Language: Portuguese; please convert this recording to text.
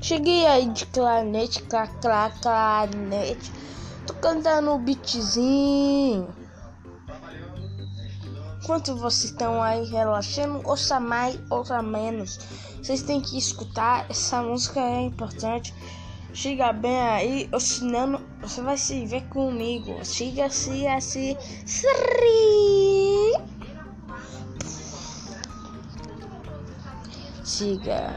Cheguei aí de clarinete, clá, clá, clarinete. Tô cantando o um beatzinho. Enquanto vocês estão aí relaxando, ouça mais, ouça menos. Vocês têm que escutar, essa música é importante. Chega bem aí, ou senão você vai se ver comigo. Siga-se assim. 这个。